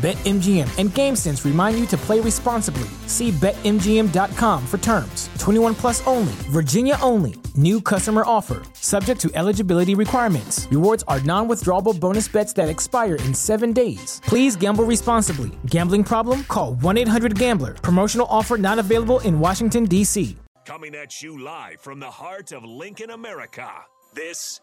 BetMGM and GameSense remind you to play responsibly. See BetMGM.com for terms. 21 plus only, Virginia only. New customer offer, subject to eligibility requirements. Rewards are non withdrawable bonus bets that expire in seven days. Please gamble responsibly. Gambling problem? Call 1 800 Gambler. Promotional offer not available in Washington, D.C. Coming at you live from the heart of Lincoln, America. This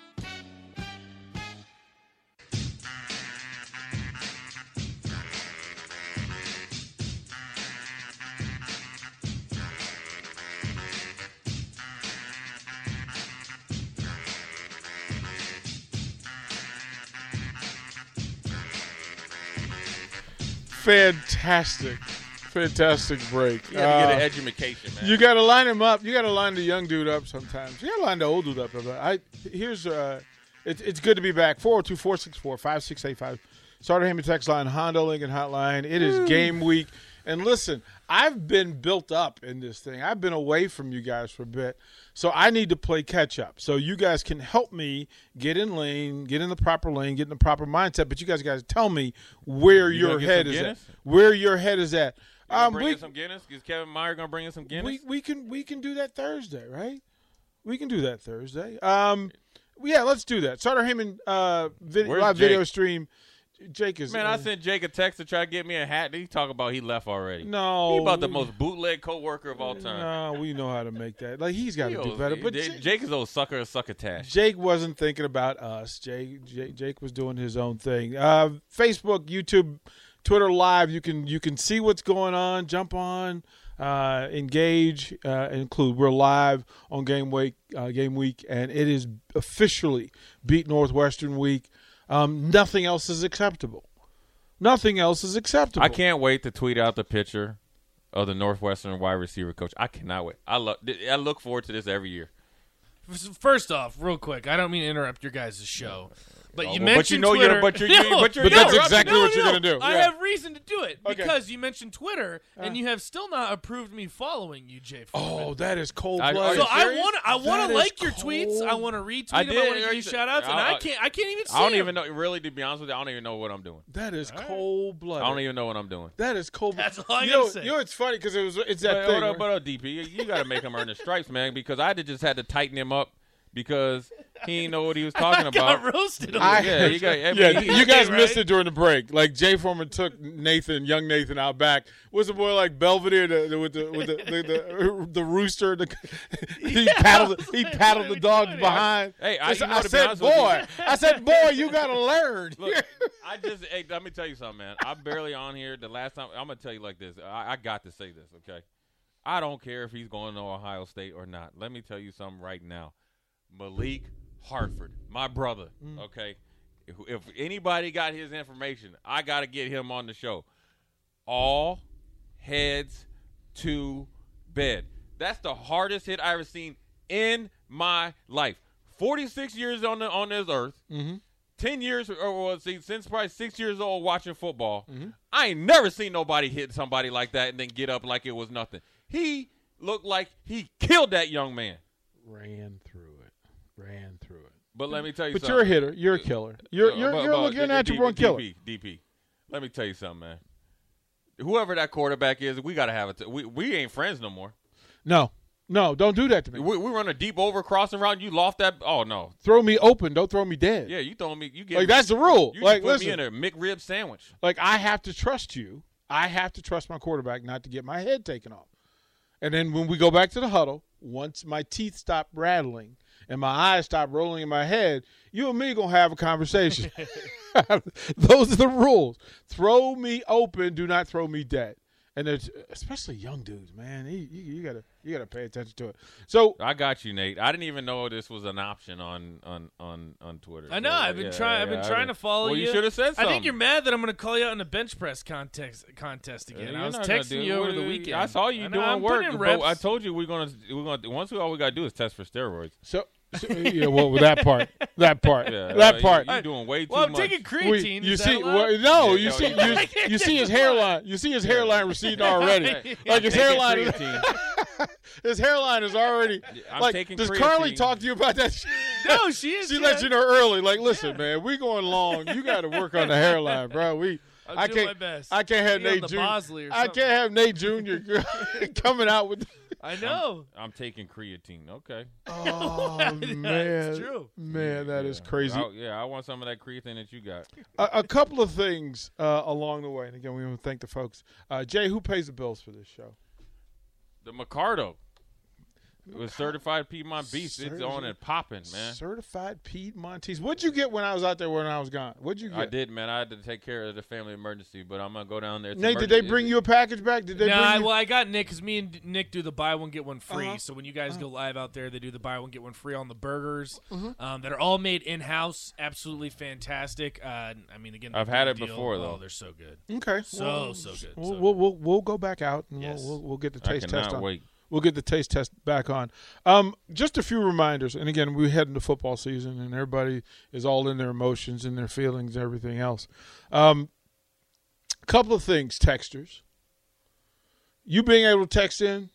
Fantastic, fantastic break. You got to get Uh, an education, man. You got to line him up. You got to line the young dude up sometimes. You got to line the old dude up. But I here's uh, it, it's good to be back. 402-464-5685. Starter Heyman text line, Honda Lincoln Hotline. It is game week, and listen, I've been built up in this thing. I've been away from you guys for a bit, so I need to play catch up. So you guys can help me get in lane, get in the proper lane, get in the proper mindset. But you guys got to tell me where You your head is Guinness? at. Where your head is at. Um, bring we- in some Guinness? Is Kevin Meyer gonna bring in some Guinness? we we can we can do that Thursday, right? We can do that Thursday. Um, yeah, let's do that. Starter Heyman uh, vid- live video stream. Jake is Man, I uh, sent Jake a text to try to get me a hat. He talk about he left already. no. he about the most bootleg coworker of all time. No, we know how to make that. Like he's got He to do old- better. But Jake, Jake, is old sucker succotash. Jake wasn't thinking about us. Jake, Jake Jake was doing his own thing. Uh, Facebook, YouTube, Twitter Live. You can you can see what's going on. Jump on, uh, engage, uh, include. We're live on game week, uh, game week, and it is officially beat Northwestern week. Um, nothing else is acceptable. Nothing else is acceptable. I can't wait to tweet out the picture of the Northwestern wide receiver coach. I cannot wait. I love. I look forward to this every year. First off, real quick, I don't mean to interrupt your guys' show, but you well, mentioned but you know Twitter. you're- but you're- No, but you're But that's no, exactly no, what you're no. gonna do. I Yeah. have reason to do it Okay. because you mentioned Twitter, and Uh. you have still not approved me following you, Jay. Oh, that is cold I- blooded. so you I want to I want to like your tweets. I want to retweet I them. I want to give you shout outs, and I- I can't I can't even I don't even know. Really, to be honest with you, I don't even know what I'm doing. That is All right. cold blooded. I don't even know what I'm doing. That is cold. That's all I you gotta know, say. You know, it's funny because it was it's that But, thing. hold where- up, but uh, DP, you, you got to make him earn the stripes, man. Because I did just had to tighten him up because he didn't know what he was talking I got about. roasted. I- yeah, you got. I mean, yeah, he- you guys right? missed it during the break. Like Jay Foreman took Nathan, young Nathan, out back. Was the boy like Belvedere the, the, with the with the the, the, the rooster? The, he paddled he paddled the dogs behind. Hey, I- you know, I said, boy, I said, boy, you gotta learn. Look, I just hey, let me tell you something, man. I'm barely on here. The last time I'm gonna tell you like this. I, I got to say this, okay? I don't care if he's going to Ohio State or not. Let me tell you something right now. Malik Hartford, my brother, okay? If, if anybody got his information, I got to get him on the show. All heads to bed. That's the hardest hit I ever seen in my life. 46 years on the on this earth. Mm-hmm. 10 years or or see, since probably 6 years old watching football. Mm-hmm. I ain't never seen nobody hit somebody like that and then get up like it was nothing. He looked like he killed that young man. Ran through. Ran through it. But let me tell you But something. you're a hitter. You're a killer. You're you're but- you're, but you're a natural born killer. DP, DP. Let me tell you something, man. Whoever that quarterback is, we got to have it. We we ain't friends no more. No, No, don't do that to me. We, we run a deep over crossing route. And you loft that. Oh no. Throw me open. Don't throw me dead. Yeah, you throw me. You get Like that's the rule. You like like, put listen, me in a McRib sandwich. like I have to trust you. I have to trust my quarterback not to get my head taken off. And then when we go back to the huddle, once my teeth stop rattling and my eyes stop rolling in my head, you and me gonna have a conversation. Those are the rules. Throw me open. Do not throw me dead. And there's especially young dudes, man. You, you, you gotta you gotta pay attention to it. So I got you, Nate. I didn't even know this was an option on on on on Twitter. I know. So, I've been yeah, trying. I've been I trying to follow well, you. you should have said I think you're mad that I'm going to call you out in a bench press contest contest again. Yeah, I was texting you over the weekend. I saw you I know, doing I'm work. putting I told you we're gonna we're gonna once we all we gotta do is test for steroids. so, so yeah, well that part. That part. Yeah, that uh, part. You, are doing way too well, I'm much. taking We- creatine. you see, well, no, Yeah, you yeah, see, yeah. you, you see his hairline. You see his hairline receding already. Like his hairline, is, his hairline is already. I'm like, taking does Carly talk to you about that? shit? No, she is. she yeah. let you know early. Like, listen, man, we going long. You got to work on the hairline, bro. We. I'm I doing can't. my best. I can't have Nate Jr. I can't have Nate Jr. coming out with. I know. I'm taking creatine. Okay. Oh man, That's true. man, that is Yeah. crazy. I- yeah, I want some of that creatine that you got. a, a couple of things uh, along the way, and again, we want to thank the folks. Uh, Jay, who pays the bills for this show? The Mercado. It was certified Piedmontese. It's on and popping, man. Certified Piedmontese. What'd you get when I was out there when I was gone? What'd you get? I did, man. I had to take care of the family emergency, but I'm gonna go down there. It's Nate, did they bring you a package back? Did they no, bring I, you? well, I got Nick because me and Nick do the buy one get one free. Uh-huh. So when you guys go live out there, they do the buy one get one free on the burgers Mm-hmm. um, that are all made in house. Absolutely fantastic. Uh, I mean, again, I've had it deal, before, Oh, though. they're so good. okay, So well, so good. We'll, so we'll, we'll we'll go back out and Yes. we'll, we'll we'll get the I taste cannot test on. wait. We'll get the taste test back on. Um, just a few reminders, and again, we head into football season, and everybody is all in their emotions and their feelings, and everything else. Um, a couple of things, texters. You being able to text in,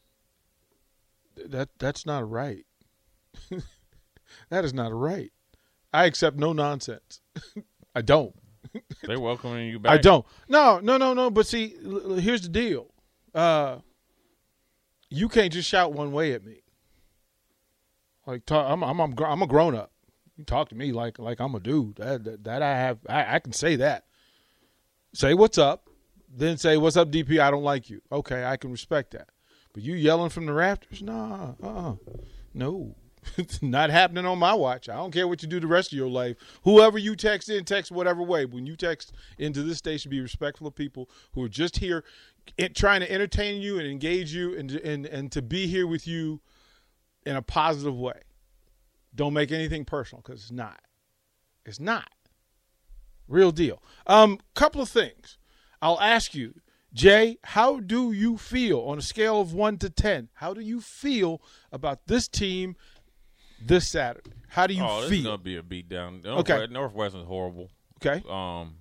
that that's not a right. that is not a right. I accept no nonsense. I don't. They're welcoming you back. I don't. No, no, no, no. But see, here's the deal. Uh, you can't just shout one way at me. Like talk, I'm, I'm, I'm, I'm a grown up. You talk to me like, like I'm a dude. That, that, that I have, I, I can say that. Say what's up, then say what's up, DP. I don't like you. Okay, I can respect that. But you yelling from the rafters? Nah, uh, uh no. it's not happening on my watch. I don't care what you do the rest of your life. Whoever you text in, text whatever way. When you text into this station, be respectful of people who are just here, it, trying to entertain you and engage you, and and and to be here with you in a positive way. Don't make anything personal because it's not. It's not. Real deal. Um, couple of things. I'll ask you, Jay, how do you feel on a scale of one to ten? How do you feel about this team this Saturday? How do you oh, this is feel? gonna be a beatdown. Okay. Northwest, Northwestern's horrible. Okay. Um,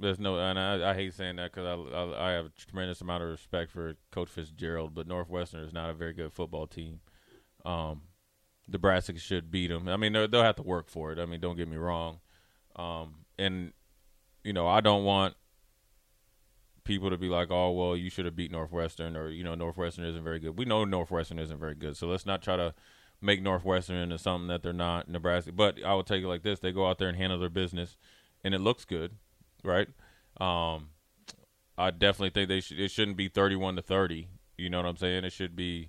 there's no, and I, I hate saying that because I, I I have a tremendous amount of respect for Coach Fitzgerald, but Northwestern is not a very good football team. Um, Nebraska should beat them. I mean, they'll have to work for it. I mean, don't get me wrong. Um, and you know, I don't want people to be like, "Oh, well, you should have beat Northwestern," or you know, Northwestern isn't very good. We know Northwestern isn't very good, so let's not try to make Northwestern into something that they're not. Nebraska, but I will tell you like this: they go out there and handle their business, and it looks good, right? Um, I definitely think they should. It shouldn't be thirty-one to thirty. You know what I'm saying? It should be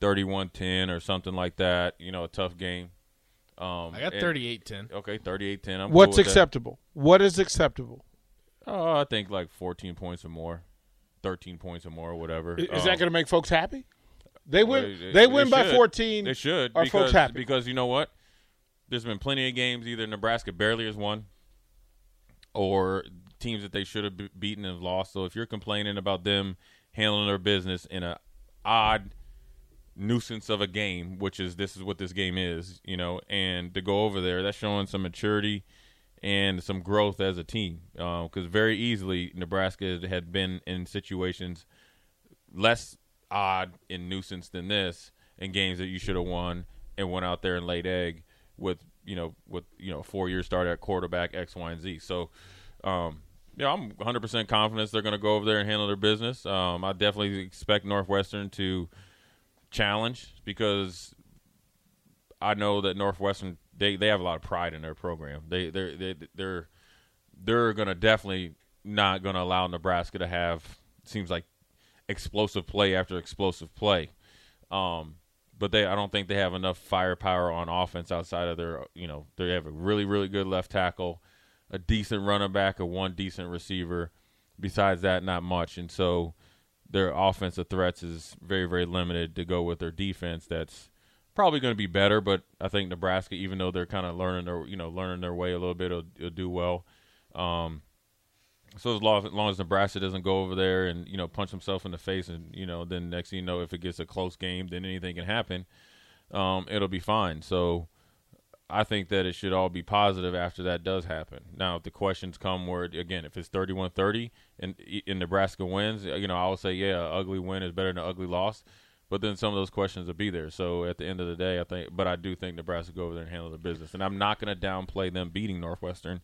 31-10 or something like that. You know, a tough game. Um, I got and- 38-10. Okay, 38-10. I'm What's cool with that. acceptable? What is acceptable? Oh, I think like 14 points or more, 13 points or more, or whatever. Is Um, that going to make folks happy? They win. well, they, they- win they by should. 14. They should Are because folks happy? because you know what? There's been plenty of games either Nebraska barely has won, or teams that they should have be- beaten and lost. So if you're complaining about them handling their business in a odd nuisance of a game, which is this is what this game is, you know, and to go over there, that's showing some maturity and some growth as a team. Um, because very easily Nebraska had been in situations less odd and nuisance than this in games that you should have won and went out there and laid egg with you know with you know four year start at quarterback X Y and Z. So um, yeah, I'm 100 percent confident they're going to go over there and handle their business. Um, I definitely expect Northwestern to challenge because I know that Northwestern they, they have a lot of pride in their program. They they they they're they're gonna definitely not gonna allow Nebraska to have seems like explosive play after explosive play. Um, but they I don't think they have enough firepower on offense outside of their you know they have a really really good left tackle, a decent running back, a one decent receiver. Besides that, not much, and so their offensive threats is very very limited to go with their defense. That's probably going to be better, but I think Nebraska, even though they're kind of learning their you know learning their way a little bit, will, will do well. Um, so as long, as long as Nebraska doesn't go over there and you know punch himself in the face, and you know then next thing you know, if it gets a close game, then anything can happen. Um, it'll be fine. So I think that it should all be positive after that does happen. Now, if the questions come where again, if it's 31-30 and in Nebraska wins, you know I will say yeah, ugly win is better than an ugly loss. But then some of those questions will be there. So at the end of the day, I think, but I do think Nebraska go over there and handle the business. And I'm not going to downplay them beating Northwestern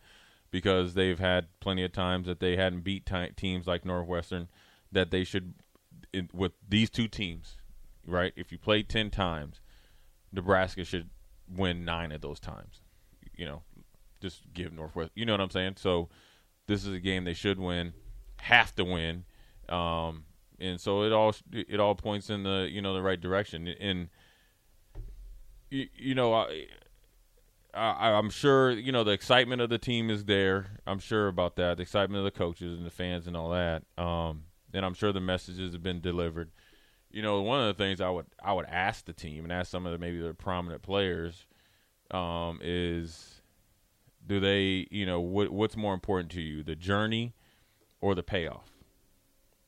because they've had plenty of times that they hadn't beat t- teams like Northwestern that they should with these two teams, right? If you play 10 times, Nebraska should win 9 of those times. You know, just give Northwest, you know what I'm saying? So this is a game they should win, have to win. Um, and so it all it all points in the, you know, the right direction and you, you know, I I, I'm sure you know the excitement of the team is there. I'm sure about that. The excitement of the coaches and the fans and all that. Um, and I'm sure the messages have been delivered. You know, one of the things I would I would ask the team and ask some of the maybe the prominent players um, is, do they you know what what's more important to you, the journey or the payoff,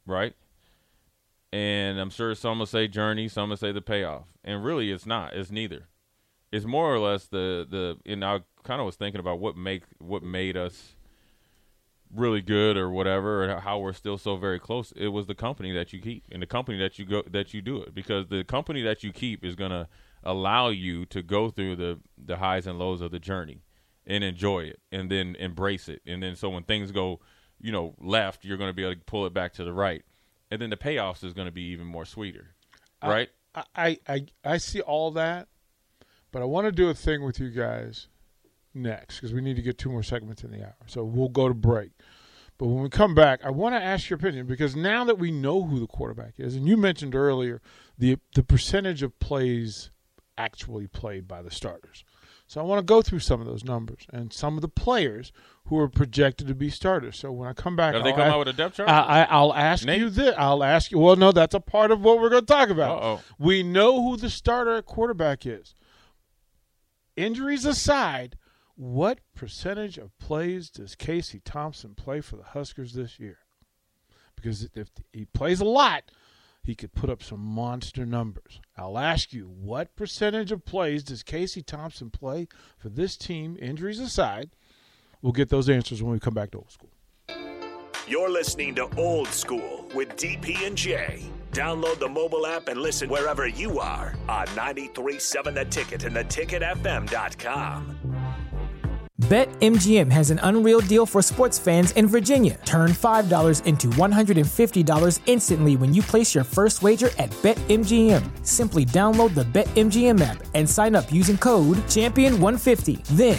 right? And I'm sure some will say journey, some will say the payoff, and really it's not. It's neither it's more or less the the and I kind of was thinking about what make what made us really good or whatever or how we're still so very close. It was the company that you keep and the company that you go that you do it because the company that you keep is going to allow you to go through the the highs and lows of the journey and enjoy it and then embrace it. And then so when things go you know left you're going to be able to pull it back to the right. And then the payoffs is going to be even more sweeter right? I, I I I see all that but I want to do a thing with you guys next because we need to get two more segments in the hour. So we'll go to break. But when we come back, I want to ask your opinion because now that we know who the quarterback is, and you mentioned earlier the the percentage of plays actually played by the starters. So I want to go through some of those numbers and some of the players who are projected to be starters. So when I come back, have they I'll come ask, out with a depth chart? I, I, will ask Nate? you this. I'll ask you. Well, no, that's a part of what we're going to talk about. Uh-oh. We know who the starter at quarterback is. Injuries aside, what percentage of plays does Casey Thompson play for the Huskers this year? Because if he plays a lot, he could put up some monster numbers. I'll ask you, what percentage of plays does Casey Thompson play for this team, injuries aside? We'll get those answers when we come back to old school. You're listening to Old School with DP and J. Download the mobile app and listen wherever you are on 93.7 The Ticket and theticketfm.com. BetMGM has an unreal deal for sports fans in Virginia. Turn $5 into $150 instantly when you place your first wager at BetMGM. Simply download the BetMGM app and sign up using code Champion150. Then,